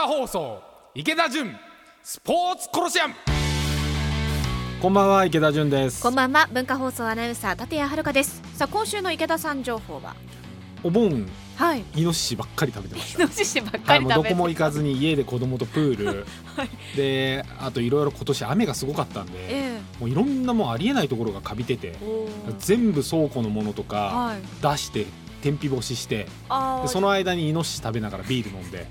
化放送池田純スポーツコロシアム。こんばんは池田純です。こんばんは文化放送アナウンサー立谷遥です。さあ今週の池田さん情報は？お盆はい。イノシシばっかり食べてました。イノシシばっはい、かり食べて、もうどこも行かずに家で子供とプール、はい。であといろいろ今年雨がすごかったんで、えもういろんなもうありえないところがカビてて全部倉庫のものとかはい。出して天日干ししてその間にイノシシ食べながらビール飲んで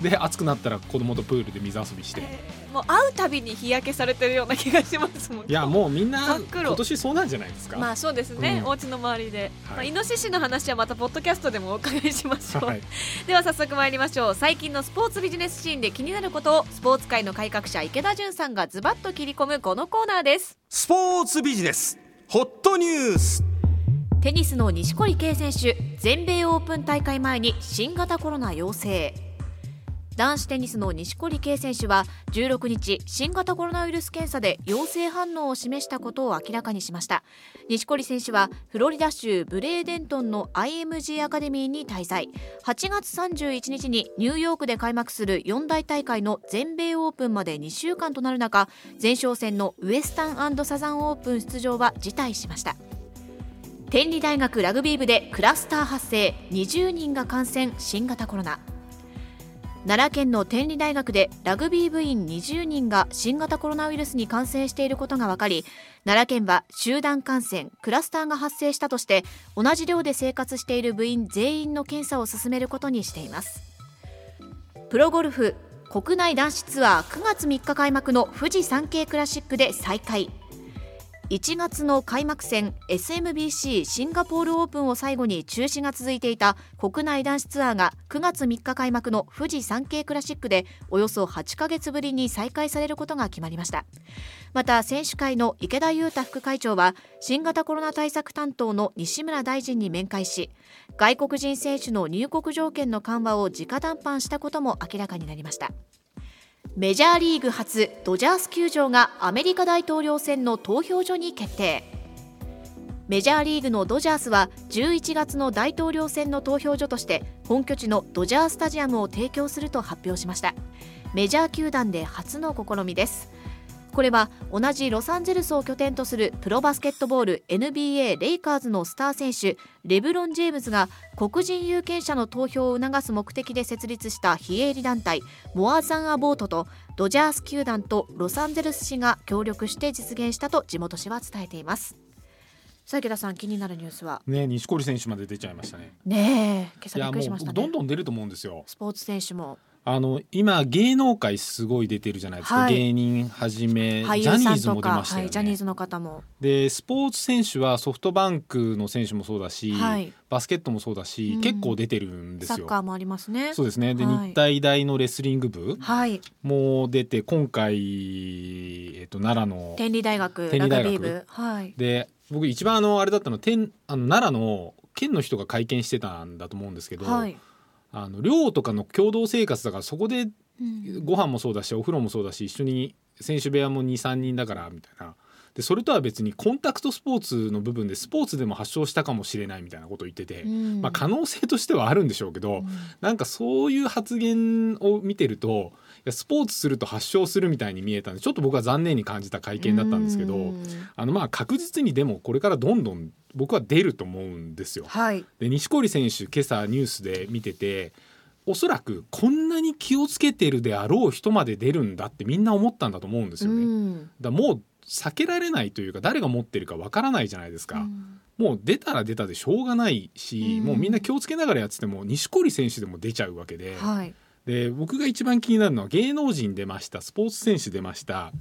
で暑くなったら子供とプールで水遊びして。えーもう会うたびに日焼けされてるような気がしますもん。いやもうみんな今年そうなんじゃないですか、まあそうですね、うん。お家の周りで、はい。まあ、イノシシの話はまたポッドキャストでもお伺いしましょう、はい、では早速参りましょう。最近のスポーツビジネスシーンで気になることをスポーツ界の改革者池田純さんがズバッと切り込むこのコーナーです。スポーツビジネス。ホットニュース。テニスの錦織圭選手全米オープン大会前に新型コロナ陽性男子テニスの錦織圭選手は16日新型コロナウイルス検査で陽性反応を示したことを明らかにしました。錦織選手はフロリダ州ブレーデントンの IMG アカデミーに滞在。8月31日にニューヨークで開幕する四大大会の全米オープンまで2週間となる中前哨戦のウエスタンサザンオープン出場は辞退しました。天理大学ラグビー部でクラスター発生20人が感染新型コロナ。奈良県の天理大学でラグビー部員20人が新型コロナウイルスに感染していることが分かり奈良県は集団感染クラスターが発生したとして同じ寮で生活している部員全員の検査を進めることにしています。プロゴルフ国内男子ツアー9月3日開幕の富士山系クラシックで再開。1月の開幕戦 SMBC シンガポールオープンを最後に中止が続いていた国内男子ツアーが9月3日開幕の富士山系クラシックでおよそ8ヶ月ぶりに再開されることが決まりました。また選手会の池田裕太副会長は新型コロナ対策担当の西村大臣に面会し外国人選手の入国条件の緩和を直談判したことも明らかになりました。メジャーリーグ初ドジャース球場がアメリカ大統領選の投票所に決定。メジャーリーグのドジャースは11月の大統領選の投票所として本拠地のドジャースタジアムを提供すると発表しました。メジャー球団で初の試みです。これは同じロサンゼルスを拠点とするプロバスケットボール NBA レイカーズのスター選手レブロン・ジェームズが黒人有権者の投票を促す目的で設立した非営利団体モアザン・アボートとドジャース球団とロサンゼルス市が協力して実現したと地元紙は伝えています。さあ池田さん気になるニュースは？ね錦織選手まで出ちゃいましたね。ねえ今朝びっくりしましたね。どんどん出ると思うんですよ。スポーツ選手もあの今芸能界すごい出てるじゃないですか、はい。芸人はじめ俳ジャニーズも出ましたよね、はい、ジャニーズの方も。でスポーツ選手はソフトバンクの選手もそうだし、はい。バスケットもそうだし、うん。結構出てるんですよ。サッカーもありますね。そうですね。で、はい。日体大のレスリング部はい。も出て今回、えっと、奈良の天理大学天理大学。ラグビー部。はい。で僕一番あのあれだったの天あの奈良の県の人が会見してたんだと思うんですけど、はい、あの寮とかの共同生活だからそこでうん。ご飯もそうだしお風呂もそうだし一緒に選手部屋も23人だからみたいな。でそれとは別にコンタクトスポーツの部分でスポーツでも発症したかもしれないみたいなことを言ってて、うん。まあ、可能性としてはあるんでしょうけど、うん。なんかそういう発言を見てるといやスポーツすると発症するみたいに見えたんでちょっと僕は残念に感じた会見だったんですけど、うん。あのまあ確実にでもこれからどんどん僕は出ると思うんですよ。はい。で錦織選手今朝ニュースで見てておそらくこんなに気をつけてるであろう人まで出るんだってみんな思ったんだと思うんですよね。うん。だもう避けられないというか誰が持ってるかわからないじゃないですか。うん。もう出たら出たでしょうがないし、うん。もうみんな気をつけながらやってても錦織選手でも出ちゃうわけで,、はい。で僕が一番気になるのは芸能人出ましたスポーツ選手出ました。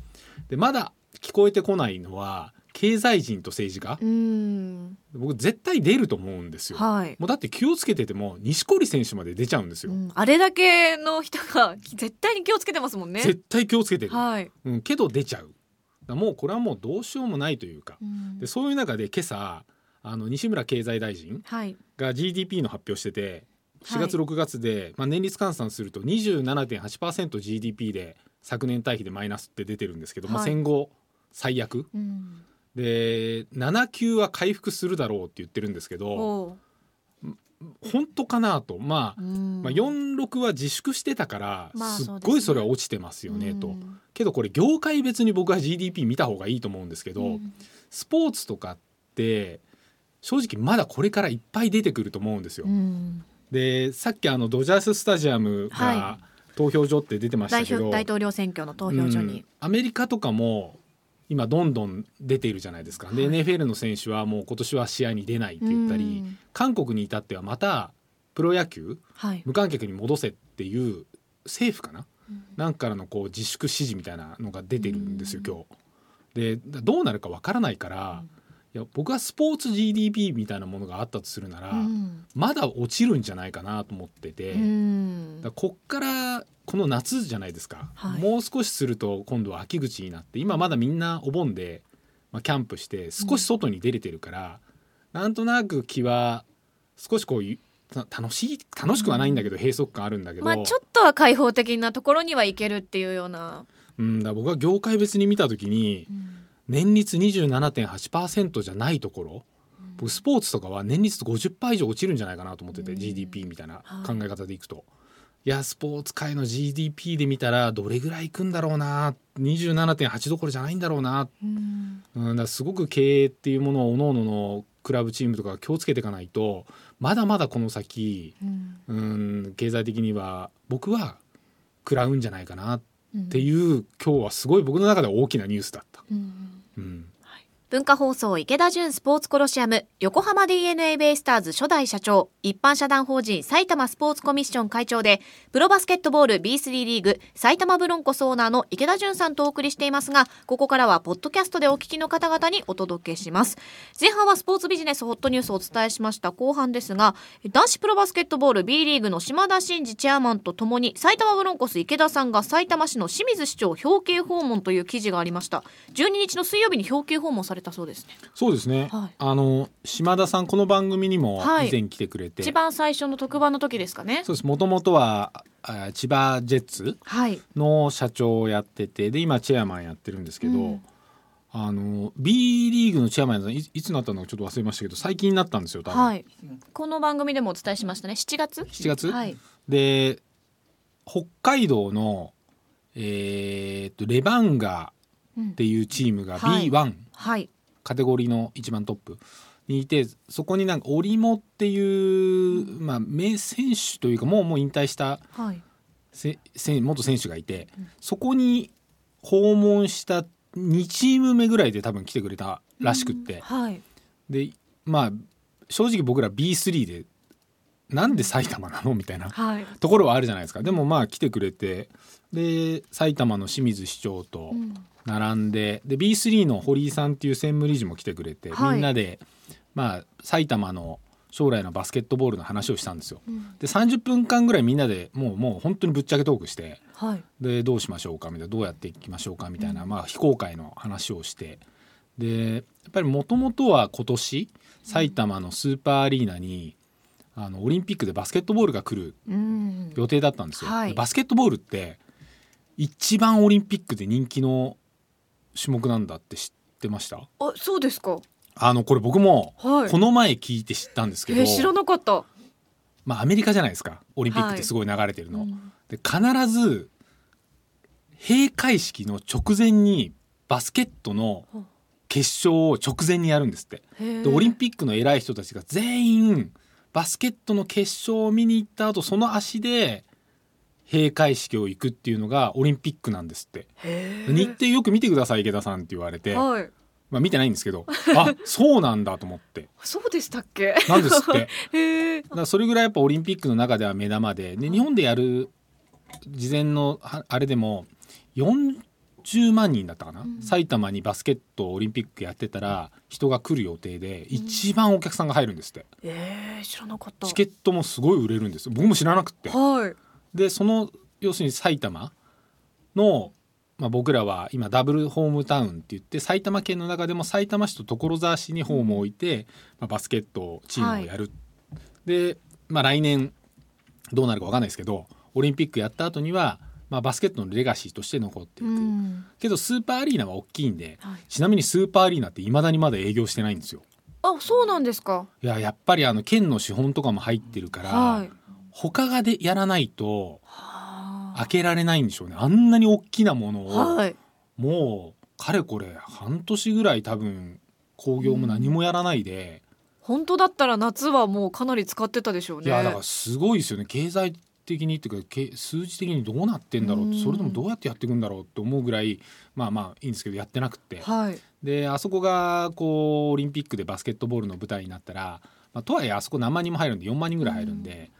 でまだ聞こえてこないのは経済人と政治家。うん。僕絶対出ると思うんですよ。はい。もうだって気をつけてても錦織選手まで出ちゃうんですよ。うん。あれだけの人が絶対に気をつけてますもんね。絶対気をつけてる、はい。うん、けど出ちゃう。もうこれはもうどうしようもないというか。うん。でそういう中で今朝あの西村経済大臣はい。が GDP の発表してて4月はい。6月で、まあ、年率換算すると 27.8%GDP で昨年対比でマイナスって出てるんですけど、まあ、はい。戦後最悪。うんで7級は回復するだろうって言ってるんですけど本当かなと、まあ、うん。まあ46は自粛してたから、まあすっごいそれは落ちてますよねと、うん。けどこれ業界別に僕は GDP 見た方がいいと思うんですけど、うん。スポーツとかって正直まだこれからいっぱい出てくると思うんですよ。うん。でさっきあのドジャーススタジアムがは投票所って出てました代けど、表大統領選挙の投票所うん。に、アメリカとかも今どんどん出ているじゃないですか。で、はい。NFL の選手はもう今年は試合に出ないって言ったり、うん。韓国に至ってはまたプロ野球はい。無観客に戻せっていう政府かな、うん。なんからのこう自粛指示みたいなのが出てるんですようん。今日。でだどうなるかわからないから、いや僕はスポーツ GDP みたいなものがあったとするなら、うん。まだ落ちるんじゃないかなと思ってて、うん。だこっからこの夏じゃないですか、はい。もう少しすると今度は秋口になって今まだみんなお盆で、まあ、キャンプして少し外に出れてるから、なんとなく気は少しこう楽しい楽しくはないんだけど、閉塞感あるんだけど、まあちょっとは開放的なところにはいけるっていうような、うん、だ僕は業界別に見た時に年率27.8%じゃないところ。僕スポーツとかは年率50%以上落ちるんじゃないかなと思ってて、うん。GDP みたいなはい。考え方でいくと。いやスポーツ界の GDP で見たらどれぐらいいくんだろうな。27.8どころじゃないんだろうな、うん。うん、だすごく経営っていうものを各々のクラブチームとか気をつけていかないとまだまだこの先、うん。うん、経済的には僕は食らうんじゃないかなっうんていう今日はすごい僕の中では大きなニュースだった。うん。うん文化放送池田純スポーツコロシアム横浜 d n a ベイスターズ初代社長一般社団法人埼玉スポーツコミッション会長でプロバスケットボール B3 リーグ埼玉ブロンコスオーナーの池田純さんとお送りしていますがここからはポッドキャストでお聞きの方々にお届けします。前半はスポーツビジネスホットニュースをお伝えしました。後半ですが男子プロバスケットボール B リーグの島田真二チェアマンとともに埼玉ブロンコス池田さんが埼玉市の清水市長表敬訪問という記事がありました。12日の水曜日に表敬訪問されたそうですね。そうですね、はい。あの島田さんこの番組にもはい。以前来てくれて、一番最初の特番の時ですかね。そうです。もともとはあ千葉ジェッツはい。の社長をやっててで今チェアマンやってるんですけど、うん。あの B リーグのチェアマンいいつになったのかちょっと忘れましたけど最近になったんですよ多分、はい。この番組でもお伝えしましたね。7月？7月、はい。で北海道のえーっとレバンガっていうチームがはい。B1、はい。カテゴリーの一番トップにいてそこになんか織茂っていう、まあ、名選手というかもうもう引退したはい。せせ元選手がいて、そこに訪問した2チーム目ぐらいで多分来てくれたらしくって、はい。でまあ正直僕ら B3 でなんで埼玉なの？みたいなはい。ところはあるじゃないですか。でもまあ来てくれて。で埼玉の清水市長とうん。並んで。で B3 の堀井さんっていう専務理事も来てくれて、はい。みんなで、まあ、埼玉の将来のバスケットボールの話をしたんですよ。うん。で30分間ぐらいみんなでもうもう本当にぶっちゃけトークしてはい。でどうしましょうか？みたいなどうやっていきましょうか？みたいな、まあ、非公開の話をして。でやっぱりもともとは今年埼玉のスーパーアリーナにあのオリンピックでバスケットボールが来るうん。予定だったんですよ。はい。でバスケットボールって一番オリンピックで人気の種目なんだって知ってました？あそうですか。あのこれ僕もはい。この前聞いて知ったんですけど、えー知らなかった。まあアメリカじゃないですか。オリンピックってすごい流れてるの。うんで必ず閉会式の直前にバスケットの決勝を直前にやるんですって。でオリンピックの偉い人たちが全員バスケットの決勝を見に行った後その足で閉会式を行くっていうのがオリンピックなんですって。へ日程よく見てください池田さんって言われて、はい。まあ見てないんですけどあそうなんだと思って。そうでしたっけ？なんですって。だからそれぐらいやっぱオリンピックの中では目玉で。で日本でやる事前のはあれでも40万人だったかな、埼玉にバスケットオリンピックやってたら人が来る予定で一番お客さんが入るんですって、えー知らなかった。チケットもすごい売れるんです僕も知らなくって。はい。でその要するに埼玉の、まあ、僕らは今ダブルホームタウンって言って埼玉県の中でも埼玉市と所沢市にホームを置いて、まあ、バスケットチームをやる、で、まあ、来年どうなるか分かんないですけどオリンピックやった後には、まあ、バスケットのレガシーとして残っていく、うん。けどスーパーアリーナは大きいんではい。ちなみにスーパーアリーナっていまだにまだ営業してないんですよ。ああそうなんですか。いややっぱりあの県の資本とかも入ってるから、はい。他がでやらないとは開けられないんでしょうね。あんなに大きなものを、はい。もうかれこれ半年ぐらい多分興行も何もやらないで、本当だったら夏はもうかなり使ってたでしょうね。いやだからすごいですよね。経済的にっていうかけ数字的にどうなってんだろうってうん。それでもどうやってやっていくんだろうって思うぐらいまあまあいいんですけどやってなくって。はい。であそこがこうオリンピックでバスケットボールの舞台になったら、まあ、とはいえあそこ何万人も入るんで4万人ぐらい入るんで、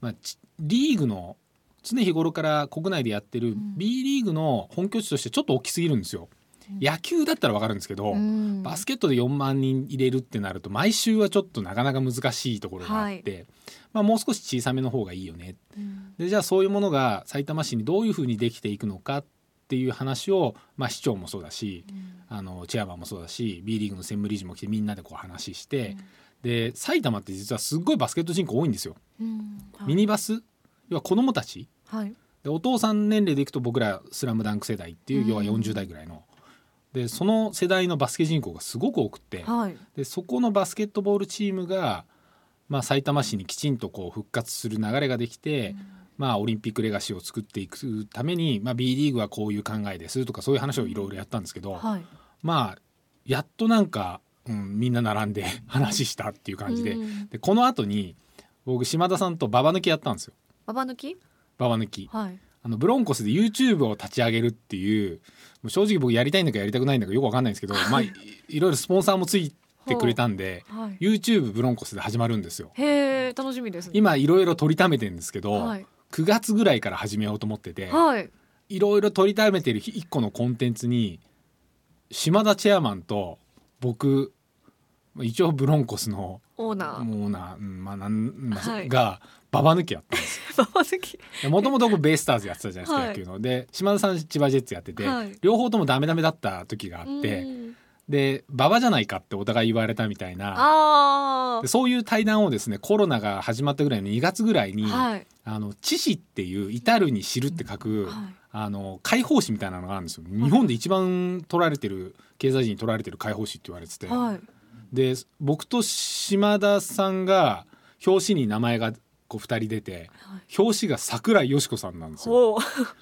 まあ、ちリーグの常日頃から国内でやってるん。B リーグの本拠地としてちょっと大きすぎるんですよ。野球だったら分かるんですけど、うん。バスケットで4万人入れるってなると毎週はちょっとなかなか難しいところがあって、まあ、もう少し小さめの方がいいよね。うん。でじゃあそういうものが埼玉市にどういうふうにできていくのかっていう話を、まあ、市長もそうだしあのチェアマンもそうだし B リーグの専務理事も来てみんなでこう話して、で埼玉って実はすっごいバスケット人口多いんですよ。うん。はい。ミニバス？要は子供たち？はい。でお父さん年齢でいくと僕ら「スラムダンク世代っていう要は40代ぐらいの。でその世代のバスケ人口がすごく多くってはい。でそこのバスケットボールチームが、まあ、埼玉市にきちんとこう復活する流れができて、まあ、オリンピックレガシーを作っていくために、まあ、B リーグはこういう考えですとかそういう話をいろいろやったんですけど、はい。まあやっとなんか、うん、みんな並んで 話したっていう感じで,、うん。でこの後に僕島田さんとババ抜きやったんですよ。ババ抜き？ババ抜き。はい。あのブロンコスで YouTube を立ち上げるっていう正直僕やりたいんだかやりたくないんだかよくわかんないんですけど、まあ、いいろいろスポンサーもついてくれたんではい。YouTube ブロンコスで始まるんですよ。へえ楽しみですね。今いろいろ取りためてるんですけど、はい。9月ぐらいから始めようと思っててはい。いろいろ取りためてる一個のコンテンツに島田チェアマンと僕まあ一応ブロンコスのオーナー。もうな、うんまあなんまあはい。がババ抜きやったんですよ。ババ抜き。もともと僕ベイスターズやってたじゃないですか、はい。野球の。で島田さん千葉ジェッツやってて、はい。両方ともダメダメだった時があって、うんで馬場じゃないかってお互い言われたみたいな。あでそういう対談をですねコロナが始まったぐらいの2月ぐらいに「あはい。あの知識」っていう「至るに知る」って書く、はい。あの解放誌みたいなのがあるんですよ。日本で一番取られてる経済人に取られてる解放誌って言われてて、はい。で僕と島田さんが表紙に名前がこう2人出て表紙が桜井よし子さんなんですよ。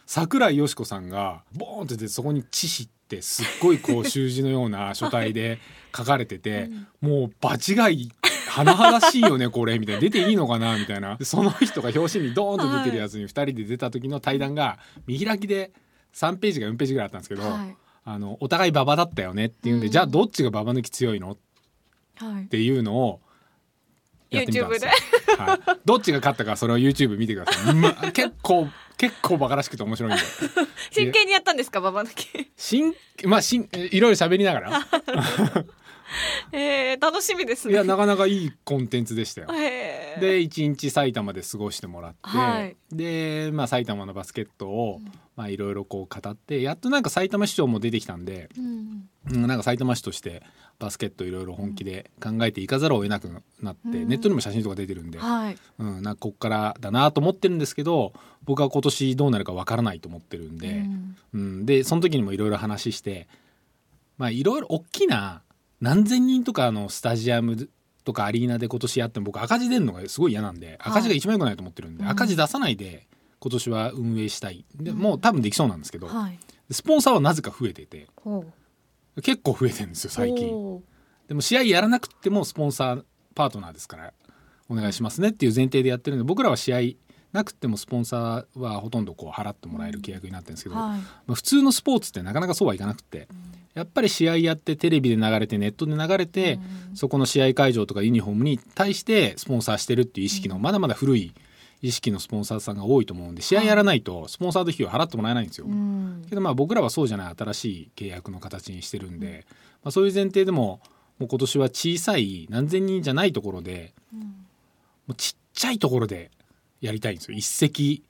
桜井よし子さんがボーンって出てそこに「知識」ってすっごいこう習字のような書体で書かれてて、もう場違い甚だしいよねこれみたいな。出ていいのかなみたいな。でその人が表紙にドーンと出てるやつに2人で出た時の対談が見開きで3ページか4ページぐらいあったんですけど、はい。あのお互い馬場だったよねっていうんで、うん。じゃあどっちが馬場抜き強いの？っはい。ていうのをやってみたんですよ。YouTube。はい、どっちが勝ったかそれを YouTube 見てください、ま結構結構バカらしくて面白いんで。真剣にやったんですか？ババ抜きしんまあしんえいろいろ喋りながら えー、楽しみですね。いやなかなかいいコンテンツでしたよ。へー。で一日埼玉で過ごしてもらって、はい。で、まあ、埼玉のバスケットをまあいろいろこう語ってやっとなんか埼玉市長も出てきたんで、うん。うん、なんか埼玉市としてバスケットいろいろ本気で考えていかざるを得なくなって、うん。ネットにも写真とか出てるんで、はい。うん、なんかこっからだなと思ってるんですけど僕は今年どうなるかわからないと思ってるんで、うん。うん、でその時にもいろいろ話してまあいろいろ大きな何千人とかのスタジアムとかアリーナで今年やっても僕赤字出るのがすごい嫌なんではい。赤字が一番良くないと思ってるんで、うん。赤字出さないで今年は運営したい。でうん。もう多分できそうなんですけど、はい。スポンサーはなぜか増えてて結構増えてるんですよ最近。ほでも試合やらなくてもスポンサーパートナーですからお願いしますねっていう前提でやってるんで僕らは試合なくてもスポンサーはほとんどこう払ってもらえる契約になってるんですけど、うはい。まあ普通のスポーツってなかなかそうはいかなくて、やっぱり試合やってテレビで流れてネットで流れて、そこの試合会場とかユニフォームに対してスポンサーしてるっていう意識の、まだまだ古い意識のスポンサーさんが多いと思うんで試合やらないとスポンサード費用払ってもらえないんですよ。うん。けどまあ僕らはそうじゃない新しい契約の形にしてるんで、まあ、そういう前提でももう今年は小さい何千人じゃないところでもうちっちゃいところでやりたいんですよ。一席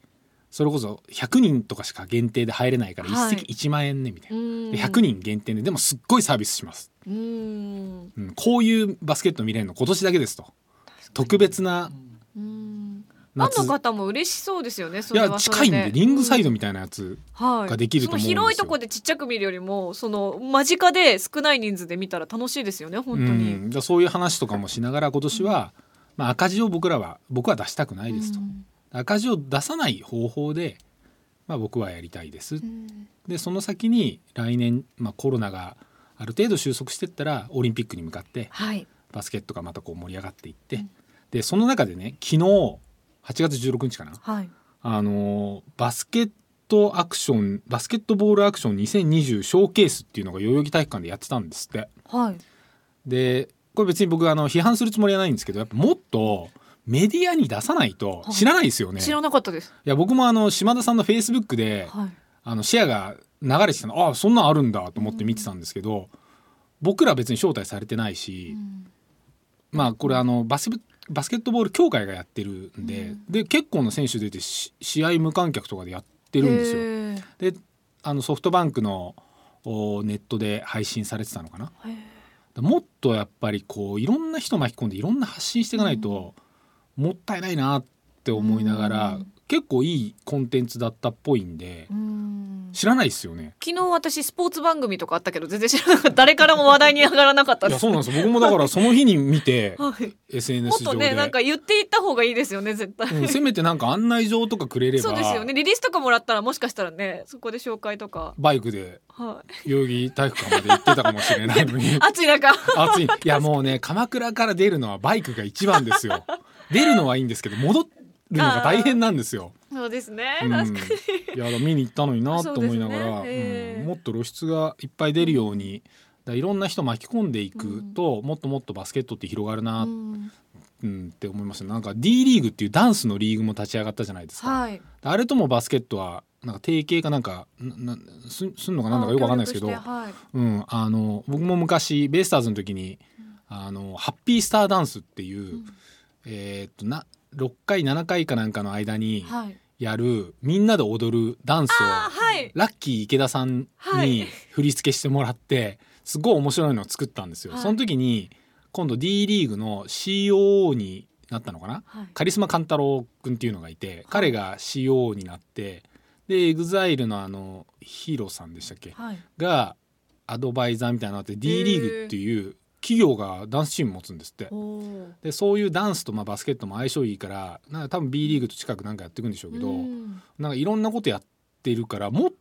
それこそ100人とかしか限定で入れないからはい。一席1万円ねみたいな、うん。で100人限定ででもすっごいサービスします、うん。うん、こういうバスケット見れるの今年だけですと。特別なファンの方も嬉しそうですよねそいや近いんでリングサイドみみたいなやつ、はい、ができると思うんですよ。その広いとこでちっちゃく見るよりもその間近で少ない人数で見たら楽しいですよね本当に、うん、だからそういう話とかもしながら今年は、まあ、赤字を僕らは僕は出したくないですと、うん赤字を出さない方法で、まあ、僕はやりたいです、うん。でその先に来年、まあ、コロナがある程度収束してったらオリンピックに向かってはい。バスケットがまたこう盛り上がっていって、うん。でその中でね昨日8月16日かなはい。あのーバスケットアクションバスケットボールアクション2020ショーケースっていうのが代々木体育館でやってたんですって。はい。でこれ別に僕あの批判するつもりはないんですけどやっぱもっとメディアに出さないと知らないですよね。知らなかったです。いや僕もあの島田さんのフェイスブックではい。あのシェアが流れてたの。ああそんなんあるんだと思って見てたんですけど、僕ら別に招待されてないし、まあこれあのバスバスケットボール協会がやってるんで、うん。で結構な選手出てし試合無観客とかでやってるんですよ。であのソフトバンクのおネットで配信されてたのかな。もっとやっぱりこういろんな人巻き込んでいろんな発信していかないと、もったいないなって思いながら、うん。結構いいコンテンツだったっぽいんで、うん。知らないですよね。昨日私スポーツ番組とかあったけど全然知らなかった。誰からも話題に上がらなかったいやそうなんですよ。僕もだからその日に見て はい。SNS もっと上で、ねなんか言っていった方がいいですよね絶対、うん、せめてなんか案内状とかくれればそうですよね。リリースとかもらったらもしかしたらねそこで紹介とか。バイクではい。代々木体育館まで行ってたかもしれないのに。暑い中暑い。いやもうね鎌倉から出るのはバイクが一番ですよ出るのはいいんですけど戻るのが大変なんですよ。そうですね、うん、確かに。いやだ見に行ったのになと思いながら、ねええうん。もっと露出がいっぱい出るようにだいろんな人巻き込んでいくと、もっともっとバスケットって広がるな、ううん。んって思いましたなんか D リーグっていうダンスのリーグも立ち上がったじゃないですか、はい。あれともバスケットはなんか提携かなんかななすすんのかなんだかよくわかんないですけど、はい。うん、あの僕も昔ベイスターズの時に、あのハッピースターダンスっていう、えーっとな6回7回かなんかの間にはい。やるみんなで踊るダンスをあはい。ラッキー池田さんはい。に振り付けしてもらってすごい面白いのを作ったんですよ。はい。その時に今度 D リーグの COO になったのかな？はい。カリスマ勘太郎くんっていうのがいて彼が COO になってで EXILE のあのヒーローさんでしたっけ？はい。がアドバイザーみたいになって D リーグっていう企業がダンスチーム持つんですって。でそういうダンスとまあバスケットも相性いいからなんか多分 B リーグと近くなんかやっていくんでしょうけど、うん。なんかいろんなことやってるからもっ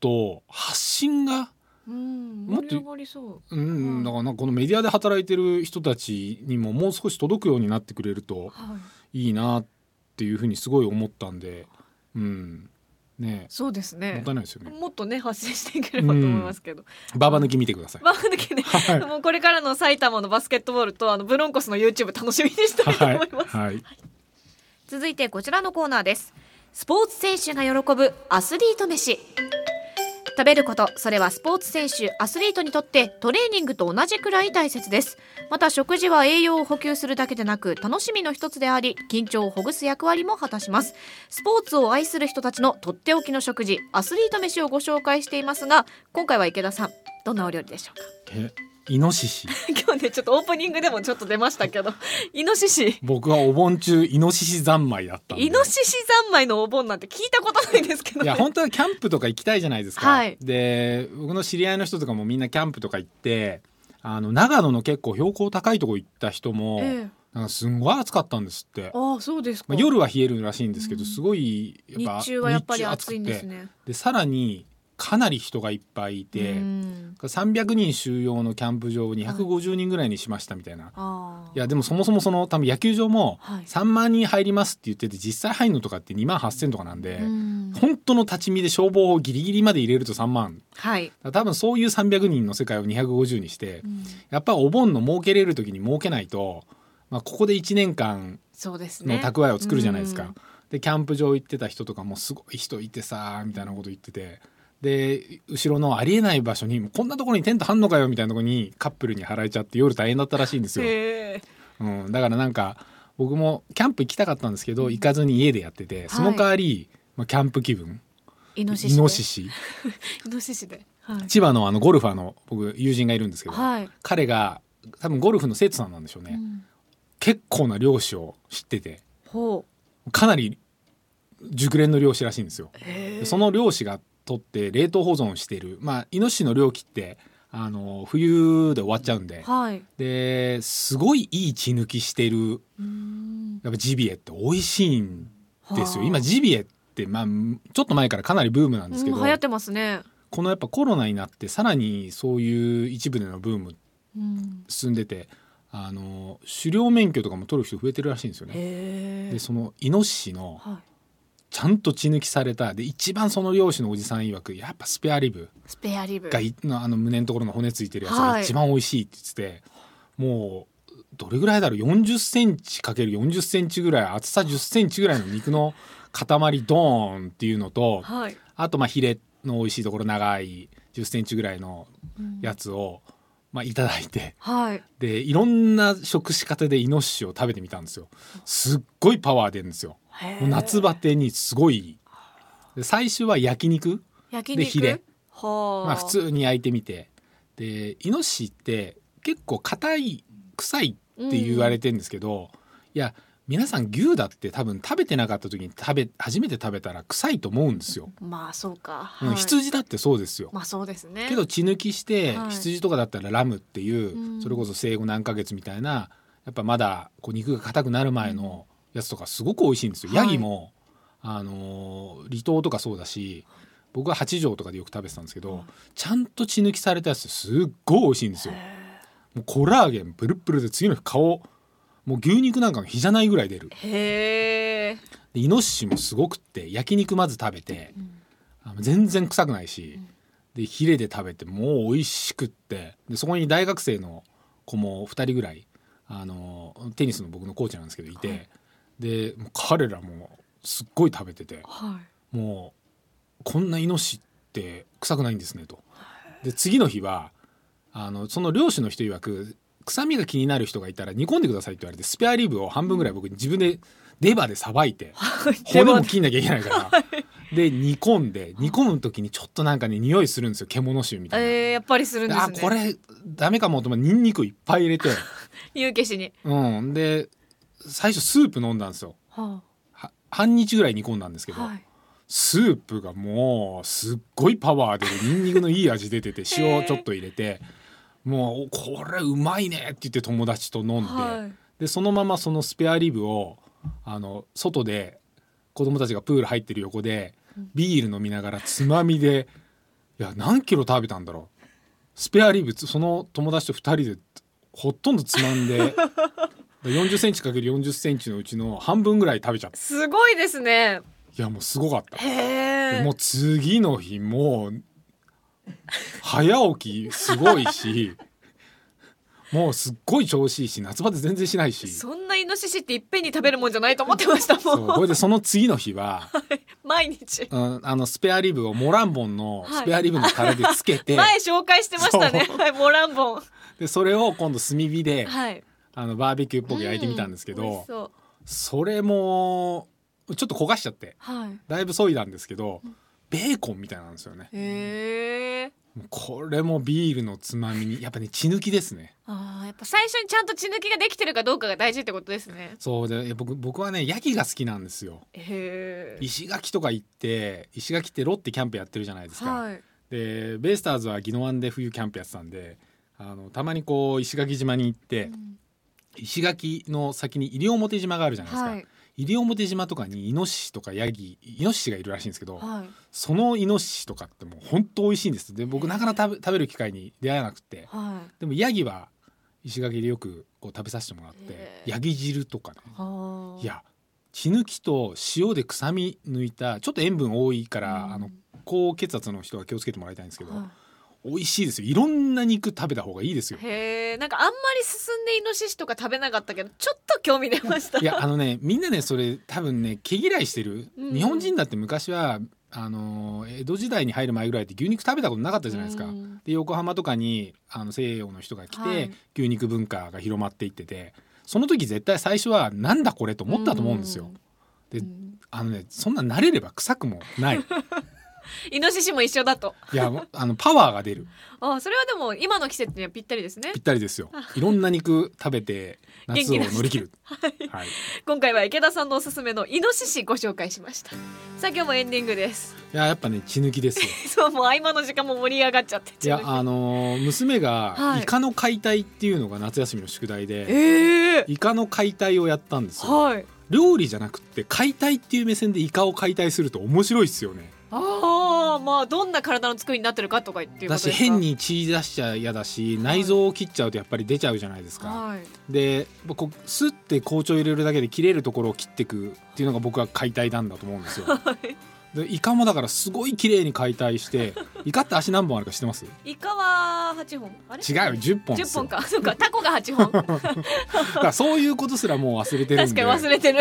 と発信がうん。もっとう。うん、うん。だからなんかこのメディアで働いてる人たちにももう少し届くようになってくれるとはい。いいなっていうふうにすごい思ったんで、うん、ねそうですえもっねたいないですよね。もっとね発信していければと思いますけど、ババ抜き見てください。バー抜けね、はい。もうこれからの埼玉のバスケットボールとあのブロンコスの YouTube 楽しみにしたいとはい思います、はい。続いてこちらのコーナーです。スポーツ選手が喜ぶアスリート飯食べることそれはスポーツ選手アスリートにとってトレーニングと同じくらい大切です。また食事は栄養を補給するだけでなく楽しみの一つであり緊張をほぐす役割も果たします。スポーツを愛する人たちのとっておきの食事アスリート飯をご紹介していますが今回は池田さんどんなお料理でしょうか？えイノシシ。今日ねちょっとオープニングでもちょっと出ましたけど。イノシシ。僕はお盆中イノシシ三昧だった。イノシシ三昧のお盆なんて聞いたことないですけど、ね、いや本当はキャンプとか行きたいじゃないですか。はい。で僕の知り合いの人とかもみんなキャンプとか行ってあの長野の結構標高高いとこ行った人も、ええ。なんかすんごい暑かったんですって。ああそうですか、まあ、夜は冷えるらしいんですけど、うん。すごいやっぱ日中はやっぱり暑いんですね。でさらにかなり人がいっぱいいて、うん。300人収容のキャンプ場を250人ぐらいにしましたみたいな。ああいやでもそもそもその多分野球場もはい。3万人入りますって言ってて実際入るのとかって2万8,000とかなんで、うん。本当の立ち見で消防をギリギリまで入れると3万はい、多分そういう300人の世界を250にして、うん。やっぱお盆の儲けれる時に儲けないと、まあ、ここで1年間そうですね。の蓄えを作るじゃないですか。うん。でキャンプ場行ってた人とかもすごい人いてさみたいなこと言っててで後ろのありえない場所にこんなところにテント張んのかよみたいなところにカップルに払えちゃって夜大変だったらしいんですよ。うん、だからなんか僕もキャンプ行きたかったんですけど行かずに家でやっててその代わり、まあ、キャンプ気分。イノシシで。イノシシ。イノシシで。はい、千葉のあのゴルファーの僕友人がいるんですけど、はい。彼が多分ゴルフの生徒さんなんでしょうね、うん。結構な漁師を知っててほかなり熟練の漁師らしいんですよ。でその漁師が取って冷凍保存してる。まあイノシシの漁期ってあの冬で終わっちゃうんで。はい。ですごいいい血抜きしてる。やっぱジビエって美味しいんですよ。はあ今ジビエって、まあ、ちょっと前からかなりブームなんですけど、うん流行ってますね。このやっぱコロナになってさらにそういう一部でのブームうん。進んでてあの狩猟免許とかも取る人増えてるらしいんですよね。でそのイノシシのはいちゃんと血抜きされた。で一番その漁師のおじさん曰くやっぱスペアリブ。スペアリブ。がいのあの胸のところの骨ついてるやつはい。が一番美味しいって言ってて、もうどれぐらいだろう？40センチかける40センチぐらい厚さ10センチぐらいの肉の塊ドーンっていうのとはい。あとまあヒレの美味しいところ長い10センチぐらいのうん。やつを、まあ、いただいてはい。でいろんな食し方でイノシシを食べてみたんですよ。すっごいパワー出るんですよ夏バテにすごい。最初は焼肉焼肉？でヒレ。はあまあ普通に焼いてみて。でイノシシって結構硬い臭いって言われてるんですけど、いや皆さん牛だって多分食べてなかった時に食べ初めて食べたら臭いと思うんですよ、まあそうか、うんはい。羊だってそうですよ、まあそうですね。けど血抜きして、はい。羊とかだったらラムっていう、うん。それこそ生後何ヶ月みたいなやっぱまだこう肉が硬くなる前のやつとかすごく美味しいんですよ、はい。ヤギもあのー離島とかそうだし僕は八丈とかでよく食べてたんですけど、ちゃんと血抜きされたやつすっごい美味しいんですよ。もうコラーゲンプルップルで次の日顔もう牛肉なんかの日じゃないぐらい出る。へえ、でイノシシもすごくって焼肉まず食べて、あの全然臭くないし、でヒレで食べてもう美味しくってでそこに大学生の子も2人ぐらいあのテニスの僕のコーチなんですけどいて、はいで彼らもすっごい食べててはい。もうこんなイノシシって臭くないんですねと。で次の日はあのその漁師の人曰く臭みが気になる人がいたら煮込んでくださいって言われてスペアリブを半分ぐらい僕自分でレバーでさばいて 骨も切んなきゃいけないから。で煮込んで煮込む時にちょっとなんかね匂いするんですよ。獣臭みたいな。えー、やっぱりするんですあねこれダメかもと思ってニンニクいっぱい入れて、湯消しに。うん、で最初スープ飲んだんですよ。はは半日ぐらい煮込んだんですけど、あはい。スープがもうすっごいパワーでニンニクのいい味出てて 塩ちょっと入れてもうこれうまいねって言って友達と飲んで、はい。でそのままそのスペアリブをあの外で子供たちがプール入ってる横でビール飲みながらつまみでいや何キロ食べたんだろう。スペアリブその友達と2人でほとんどつまんで 4 0ンチ ×4 0ンチのうちの半分ぐらい食べちゃった。すごいですね。いやもうすごかった。へえ。もう次の日もう早起きすごいし もうすっごい調子いいし夏バテ全然しないし。そんなイノシシっていっぺんに食べるもんじゃないと思ってましたそう。もんこれでその次の日は、毎日。うん、あのスペアリブをモランボンのはい。スペアリブのタレでつけて、前紹介してましたね。はいモランボン。でそれを今度炭火で、はいあのバーベキューっぽく焼いてみたんですけうんそう。それもちょっと焦がしちゃってはい。だいぶ削いだんですけどベーコンみたいなんですよね。これもビールのつまみにやっぱね血抜きですね。あーやっぱ最初にちゃんと血抜きができてるかどうかが大事ってことですね。そうで僕僕はねヤギが好きなんですよ。へえ石垣とか行って石垣ってロッテキャンプやってるじゃないですか、はい。でベイスターズは宜野湾で冬キャンプやってたんであのたまにこう石垣島に行って、石垣の先に西表島があるじゃないですか、はい。西表島とかにイノシシとかヤギイノシシがいるらしいんですけど、はい。そのイノシシとかってもう本当美味しいんです。で僕なかなか食べる機会に出会えなくて。はい。でもヤギは石垣でよくこう食べさせてもらってヤギ汁とかね。はあいや血抜きと塩で臭み抜いたちょっと塩分多いから、うん。あの高血圧の人は気をつけてもらいたいんですけど、は美味しいですよ。いろんな肉食べた方がいいですよ。いへえんかあんまり進んでイノシシとか食べなかったけどちょっと興味出ました。いやあのねみんなねそれ多分ね毛嫌いしてる、うん。日本人だって昔はあの江戸時代に入る前ぐらいって牛肉食べたことなかったじゃないですか、うん。で横浜とかにあの西洋の人が来て、はい。牛肉文化が広まっていっててその時絶対最初はなんだこれと思ったと思うんですよ。でうん。あのねそんな慣れれば臭くもない イノシシも一緒だと。いやあのパワーが出る。あそれはでも今の季節にはぴったりですね。ぴったりですよ。いろんな肉食べて夏を乗り切る。はい、今回は池田さんのおすすめのイノシシご紹介しました。さあ今日もエンディングです。いややっぱね血抜きですよ。そうもう合間の時間も盛り上がっちゃっていやあのー娘はがい。イカの解体っていうのが夏休みの宿題で、ええイカの解体をやったんですよ。はい。料理じゃなくって解体っていう目線でイカを解体すると面白いっすよねああまあどんな体の作りになってるかとかってだし変に血出しちゃ嫌だし内臓を切っちゃうとやっぱり出ちゃうじゃないですか、はい。でこうスッて包丁入れるだけで切れるところを切っていくっていうのが僕は解体なんだと思うんですよ。はいでイカもだからすごい綺麗に解体して イカって足何本あるか知ってます？イカは八本。あれ？違うよ10本で10すよ。本か。そうかタコが8本。だからそういうことすらもう忘れてるん確でかに忘れてる。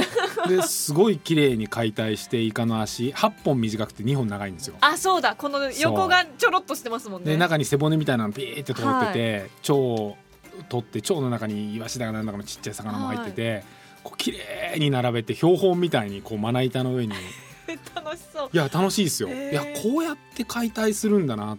ですごい綺麗に解体してイカの足8本短くて2本長いんですよ。あそうだ。この横がちょろっとしてますもんね。で中に背骨みたいなのピーって通ってて、腸を取って腸の中にイワシだかなんだかのちっちゃい魚も入ってて、こう綺麗に並べて標本みたいにこうまな板の上に楽しそう。いや楽しいですよ、いやこうやって解体するんだな。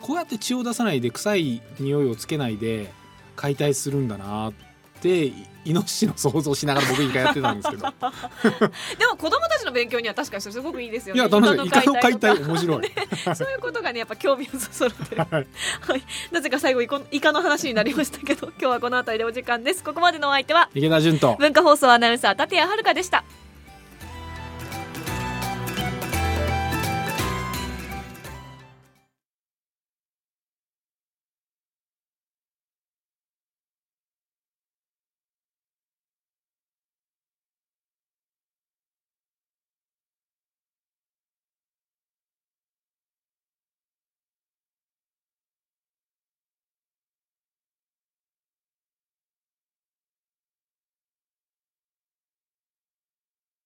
こうやって血を出さないで臭い匂いをつけないで解体するんだなってイイノシシの想像しながら僕イカやってたんですけど。でも子供たちの勉強には確かにすごくいいですよね。いや楽しい。イカの解体面白い。そういうことがねやっぱ興味をそそるというはい。はい、なぜか最後イカの話になりましたけど今日はこの辺りでお時間です。ここまでのお相手は池田純と。文化放送アナウンサー立谷遥でした